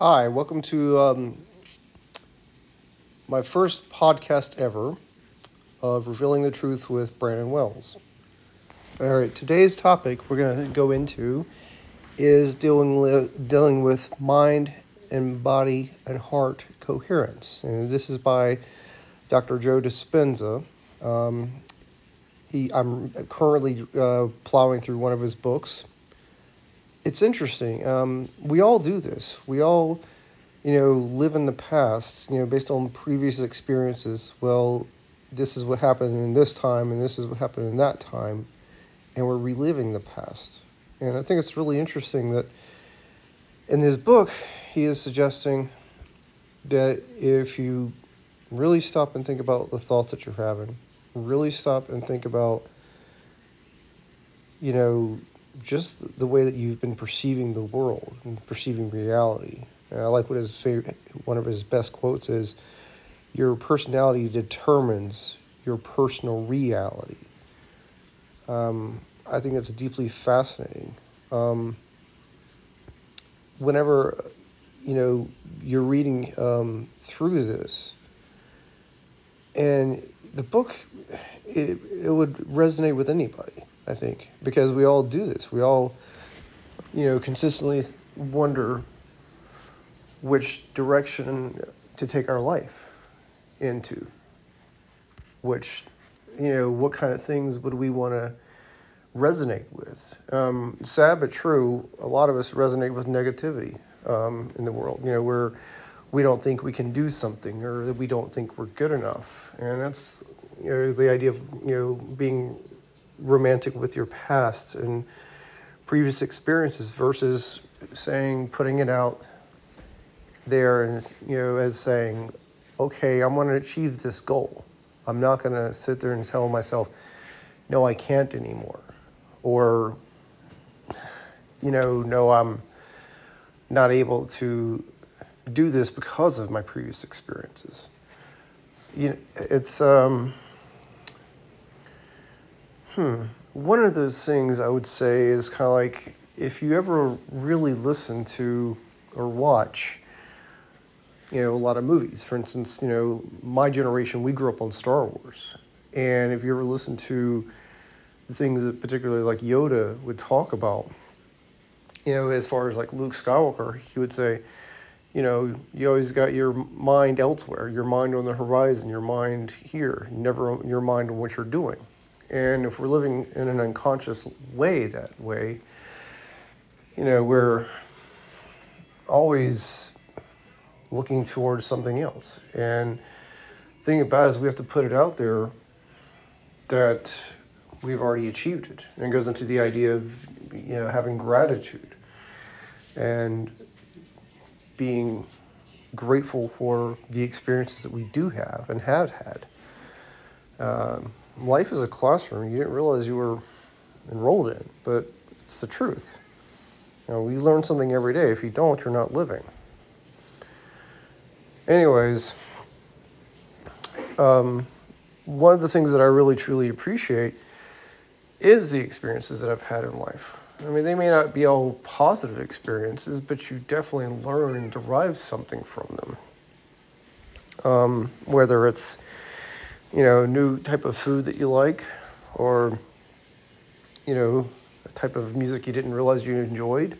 Hi, welcome to um, my first podcast ever of Revealing the Truth with Brandon Wells. All right, today's topic we're going to go into is dealing li- dealing with mind and body and heart coherence, and this is by Dr. Joe Dispenza. Um, he, I'm currently uh, plowing through one of his books. It's interesting. Um, we all do this. We all, you know, live in the past, you know, based on previous experiences. Well, this is what happened in this time, and this is what happened in that time, and we're reliving the past. And I think it's really interesting that in his book, he is suggesting that if you really stop and think about the thoughts that you're having, really stop and think about, you know, just the way that you've been perceiving the world and perceiving reality. And I like what his favorite, one of his best quotes is, "Your personality determines your personal reality." Um, I think it's deeply fascinating. Um, whenever, you know, you're reading um, through this, and the book, it, it would resonate with anybody, I think, because we all do this. We all, you know, consistently wonder which direction to take our life into, which, you know, what kind of things would we want to resonate with. Um, sad but true, a lot of us resonate with negativity um, in the world. You know, we're we don't think we can do something or that we don't think we're good enough, and that's you know the idea of you know being romantic with your past and previous experiences versus saying putting it out there and you know as saying okay i'm going to achieve this goal. I'm not going to sit there and tell myself no i can't anymore or you know no i'm not able to do this because of my previous experiences you know, it's um hmm one of those things i would say is kind of like if you ever really listen to or watch you know a lot of movies for instance you know my generation we grew up on star wars and if you ever listen to the things that particularly like Yoda would talk about. You know, as far as like Luke Skywalker, he would say, you know, you always got your mind elsewhere, your mind on the horizon, your mind here, never your mind on what you're doing. And if we're living in an unconscious way that way, you know, we're always looking towards something else. And the thing about it is we have to put it out there that we've already achieved it. And it goes into the idea of you know having gratitude and being grateful for the experiences that we do have and have had. Um, life is a classroom you didn't realize you were enrolled in, but it's the truth. You know, we learn something every day. If you don't, you're not living. Anyways, um, one of the things that I really truly appreciate is the experiences that I've had in life. I mean, they may not be all positive experiences, but you definitely learn and derive something from them. Um, whether it's, you know, new type of food that you like, or, you know, a type of music you didn't realize you enjoyed.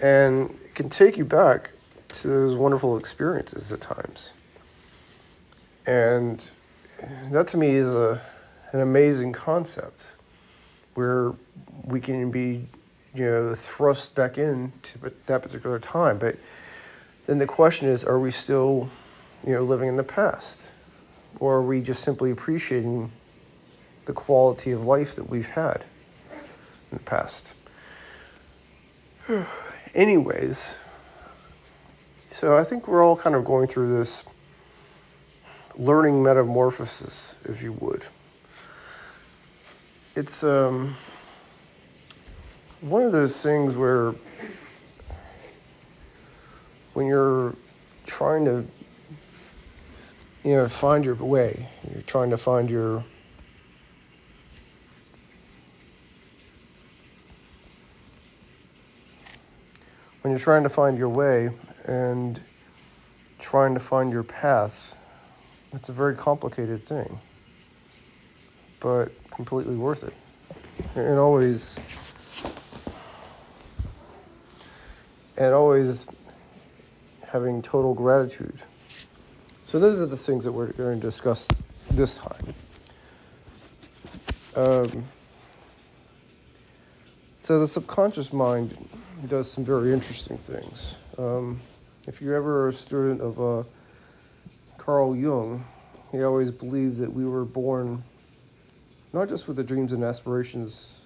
And it can take you back to those wonderful experiences at times. And that to me is a an amazing concept where we can be, you know, thrust back into that particular time. But then the question is, are we still, you know, living in the past? Or are we just simply appreciating the quality of life that we've had in the past? Anyways, so I think we're all kind of going through this learning metamorphosis, if you would it's um, one of those things where when you're trying to you know find your way you're trying to find your when you're trying to find your way and trying to find your path, it's a very complicated thing, but completely worth it. And always, and always having total gratitude. So, those are the things that we're going to discuss this time. Um, so, the subconscious mind does some very interesting things. Um, if you're ever a student of uh, Carl Jung, he always believed that we were born not just with the dreams and aspirations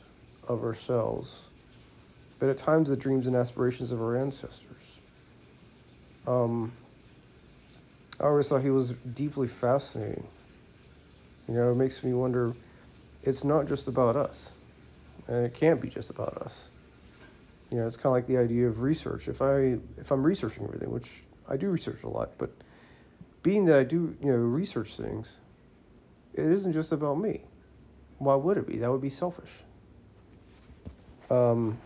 of ourselves, but at times the dreams and aspirations of our ancestors. Um, I always thought he was deeply fascinating. You know, it makes me wonder it's not just about us, and it can't be just about us. You know, it's kind of like the idea of research. If I if I'm researching everything, which I do research a lot, but being that I do you know research things, it isn't just about me. Why would it be? That would be selfish. Um.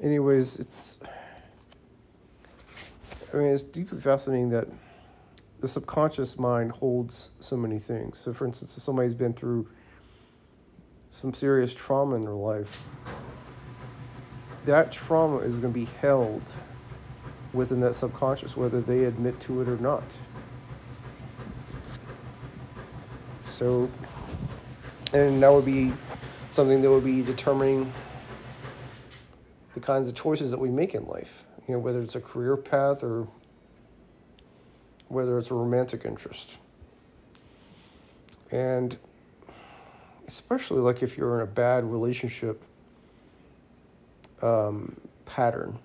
Anyways, it's. I mean, it's deeply fascinating that the subconscious mind holds so many things. So, for instance, if somebody's been through some serious trauma in their life, that trauma is going to be held within that subconscious, whether they admit to it or not. So, and that would be something that would be determining the kinds of choices that we make in life. You know, whether it's a career path or whether it's a romantic interest. And especially like if you're in a bad relationship um, pattern,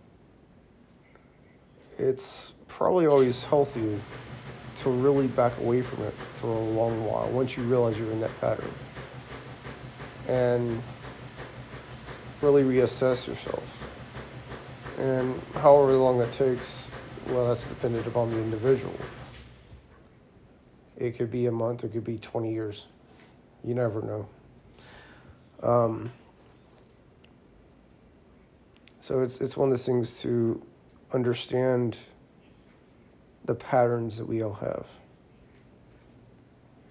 it's probably always healthy to really back away from it for a long while once you realize you're in that pattern and really reassess yourself. And however long that takes, well, that's dependent upon the individual. It could be a month, it could be 20 years. You never know. Um, so it's it's one of those things to understand the patterns that we all have.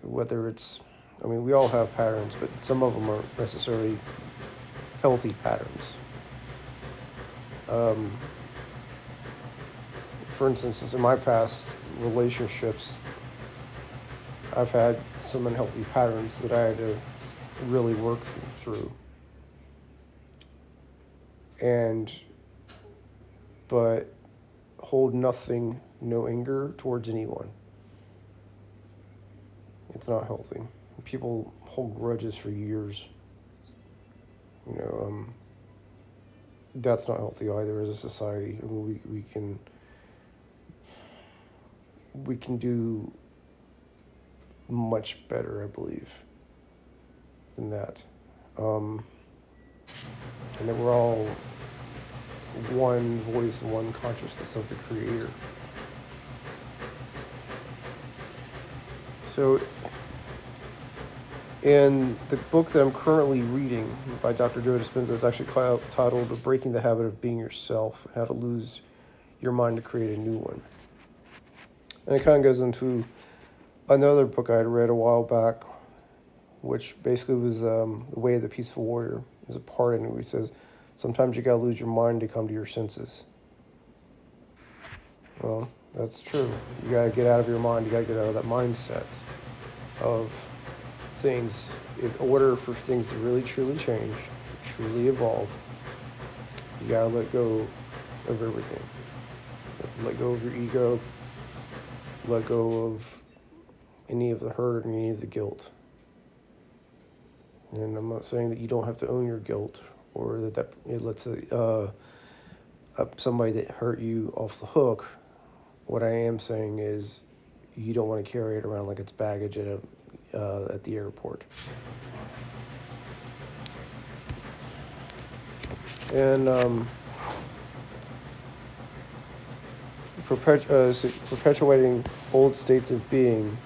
Whether it's, I mean, we all have patterns, but some of them aren't necessarily healthy patterns. Um, for instance, in my past relationships, I've had some unhealthy patterns that I had to really work through. And, but hold nothing, no anger towards anyone. It's not healthy. People hold grudges for years. You know, um, that's not healthy either as a society. I mean, we, we can we can do much better, I believe, than that. Um, and that we're all one voice, one consciousness of the Creator. So, in the book that I'm currently reading by Dr. Joe Dispenza is actually titled Breaking the Habit of Being Yourself and How to Lose Your Mind to Create a New One. And it kind of goes into another book I had read a while back, which basically was um, The Way of the Peaceful Warrior. There's a part in it where he says, Sometimes you gotta lose your mind to come to your senses. Well, that's true. You gotta get out of your mind, you gotta get out of that mindset of things in order for things to really truly change, truly evolve. You gotta let go of everything. Let go of your ego, let go of any of the hurt and any of the guilt. And I'm not saying that you don't have to own your guilt or that that it lets uh, somebody that hurt you off the hook. What I am saying is you don't want to carry it around like it's baggage at a uh, at the airport. And um, perpetu- uh, perpetuating old states of being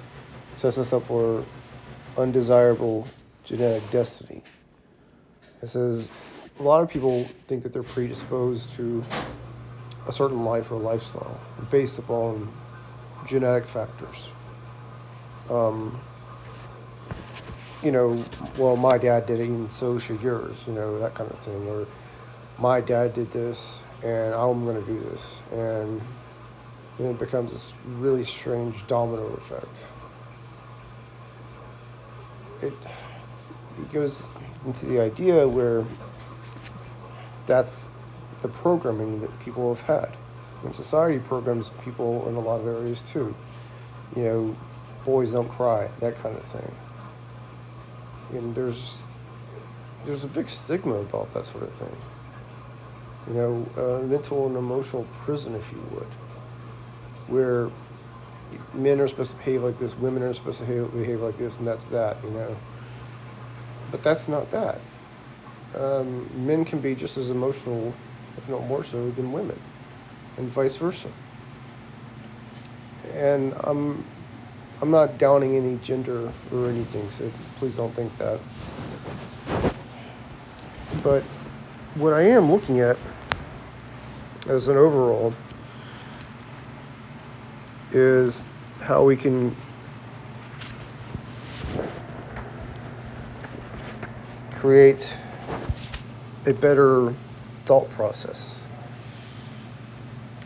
sets us up for undesirable genetic destiny. It says a lot of people think that they're predisposed to a certain life or lifestyle based upon genetic factors. Um, you know, well, my dad did it, and so should yours, you know, that kind of thing. Or my dad did this, and I'm going to do this. And then it becomes this really strange domino effect. It, it goes into the idea where that's the programming that people have had. And society programs people in a lot of areas too. You know, boys don't cry, that kind of thing. And there's there's a big stigma about that sort of thing. You know, mental and emotional prison, if you would, where men are supposed to behave like this, women are supposed to behave, behave like this, and that's that. You know, but that's not that. Um, men can be just as emotional, if not more so, than women, and vice versa. And I'm, I'm not downing any gender or anything, so please don't think that. But what I am looking at as an overall is how we can create a better thought process,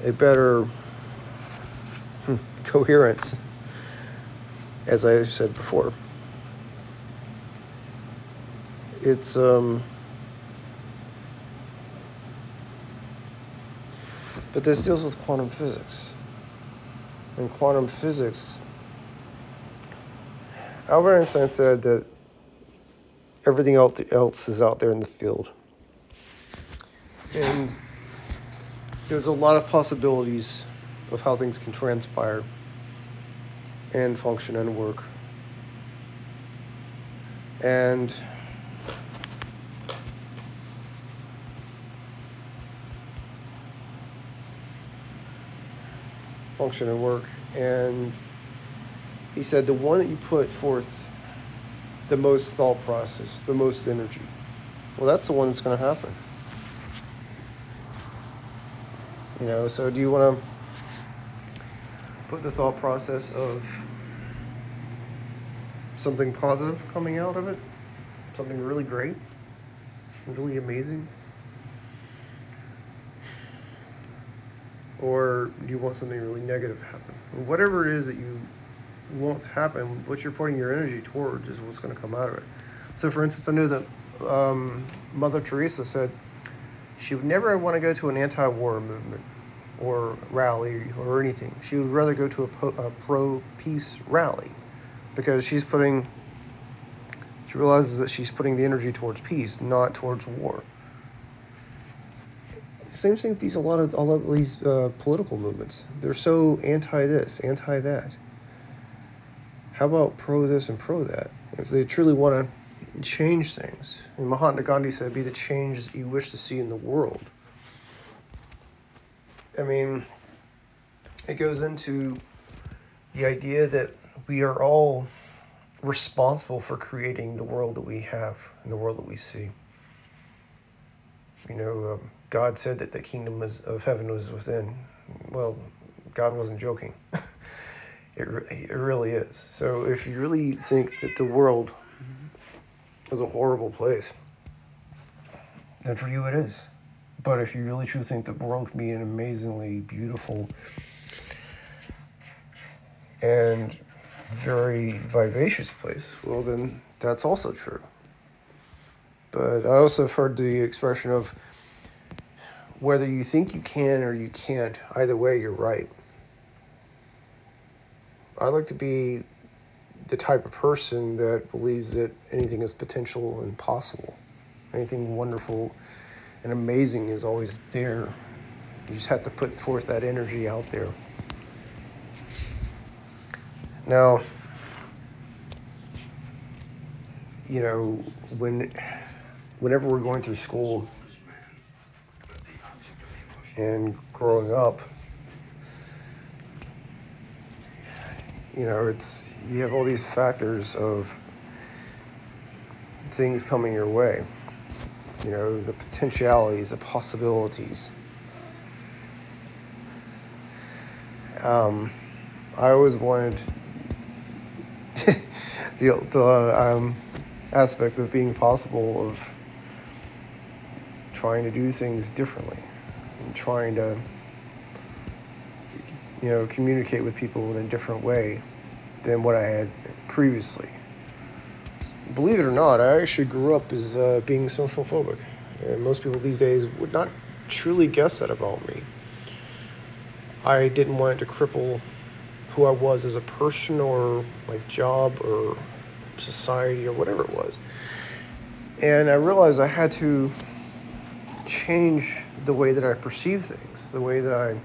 a better hmm, coherence, as I said before. It's um, but this deals with quantum physics. And quantum physics, Albert Einstein said that everything else is out there in the field. And there's a lot of possibilities of how things can transpire and function and work. And function and work. And he said the one that you put forth the most thought process, the most energy, well, that's the one that's going to happen. You know, so do you want to put the thought process of something positive coming out of it? Something really great? Really amazing? Or do you want something really negative to happen? Whatever it is that you want to happen, what you're putting your energy towards is what's going to come out of it. So, for instance, I know that um, Mother Teresa said she would never want to go to an anti war movement or rally or anything. She would rather go to a, po- a pro peace rally because she's putting, she realizes that she's putting the energy towards peace, not towards war. Same thing with these a lot of a lot of these uh, political movements. They're so anti this, anti that. How about pro this and pro that? If they truly want to change things, and Mahatma Gandhi said, "Be the change that you wish to see in the world." I mean, it goes into the idea that we are all responsible for creating the world that we have and the world that we see. You know, um, God said that the kingdom was, of heaven was within. Well, God wasn't joking. it, it really is. So if you really think that the world is a horrible place, then for you it is. But if you really truly think the world can be an amazingly beautiful and very vivacious place, well, then that's also true. But I also have heard the expression of whether you think you can or you can't, either way, you're right. I like to be the type of person that believes that anything is potential and possible. Anything wonderful and amazing is always there. You just have to put forth that energy out there. Now, you know, when whenever we're going through school and growing up, you know, it's you have all these factors of things coming your way you know, the potentialities, the possibilities. Um, I always wanted the the um, aspect of being possible of trying to do things differently and trying to you know communicate with people in a different way than what I had previously. Believe it or not, I actually grew up as uh, being social phobic. And most people these days would not truly guess that about me. I didn't want to cripple who I was as a person or my job or society or whatever it was. And I realized I had to change the way that I perceive things, the way that I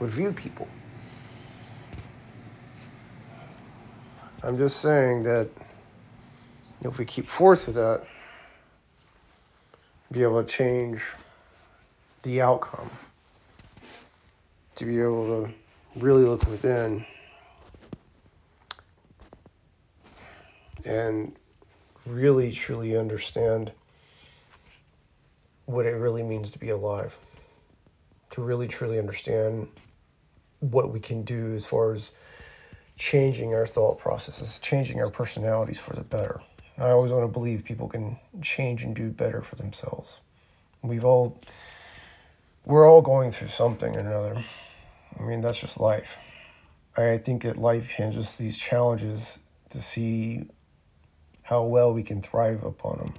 would view people. I'm just saying that if we keep forth with that, be able to change the outcome, to be able to really look within. And really truly understand what it really means to be alive, to really truly understand what we can do as far as changing our thought processes, changing our personalities for the better. I always want to believe people can change and do better for themselves. We've all, we're all going through something or another. I mean, that's just life. I think that life hands us these challenges to see how well we can thrive upon them,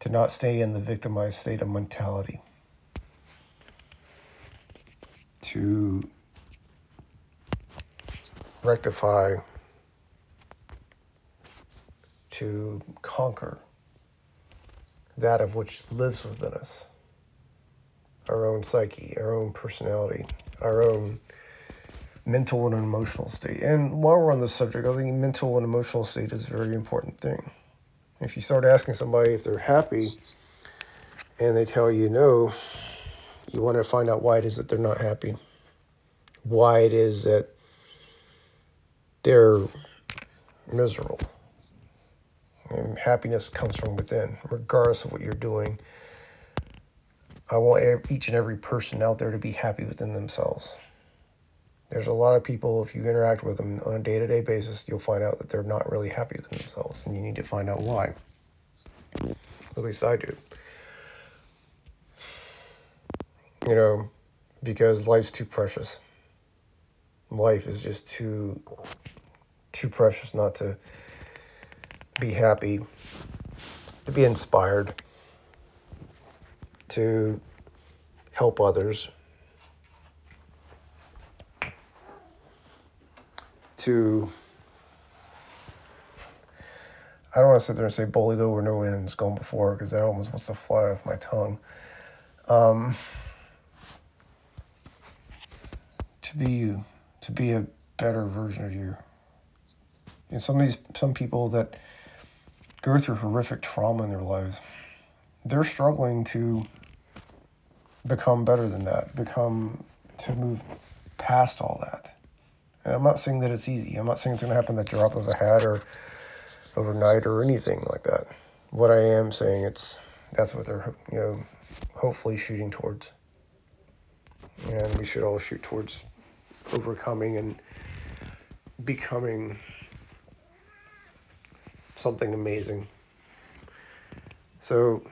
to not stay in the victimized state of mentality, to rectify, to conquer that of which lives within us our own psyche, our own personality, our own mental and emotional state. And while we're on this subject, I think mental and emotional state is a very important thing. If you start asking somebody if they're happy and they tell you no, you want to find out why it is that they're not happy, why it is that they're miserable. And happiness comes from within, regardless of what you're doing. I want each and every person out there to be happy within themselves. There's a lot of people, if you interact with them on a day to day basis, you'll find out that they're not really happy within themselves, and you need to find out why. At least I do. You know, because life's too precious. Life is just too too precious not to be happy, to be inspired, to help others, to I don't want to sit there and say boldly go where no wind's gone before because that almost wants to fly off my tongue. Um, to be you, to be a better version of you. And some of these some people that go through horrific trauma in their lives, they're struggling to become better than that, become to move past all that. And I'm not saying that it's easy. I'm not saying it's going to happen the drop of a hat or overnight or anything like that. What I am saying it's that's what they're you know hopefully shooting towards. And we should all shoot towards overcoming and becoming something amazing. So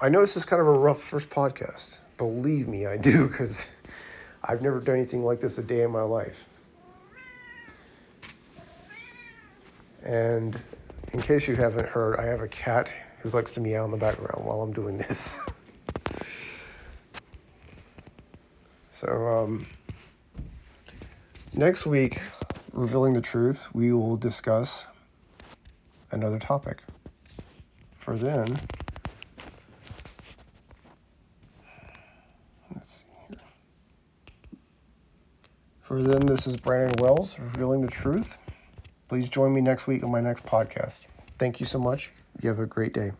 I know this is kind of a rough first podcast. Believe me, I do, because I've never done anything like this a day in my life. And in case you haven't heard, I have a cat who likes to meow in the background while I'm doing this. so, um, next week, Revealing the Truth, we will discuss another topic. For then, let's see here. For then, this is Brandon Wells, Revealing the Truth. Please join me next week on my next podcast. Thank you so much. You have a great day.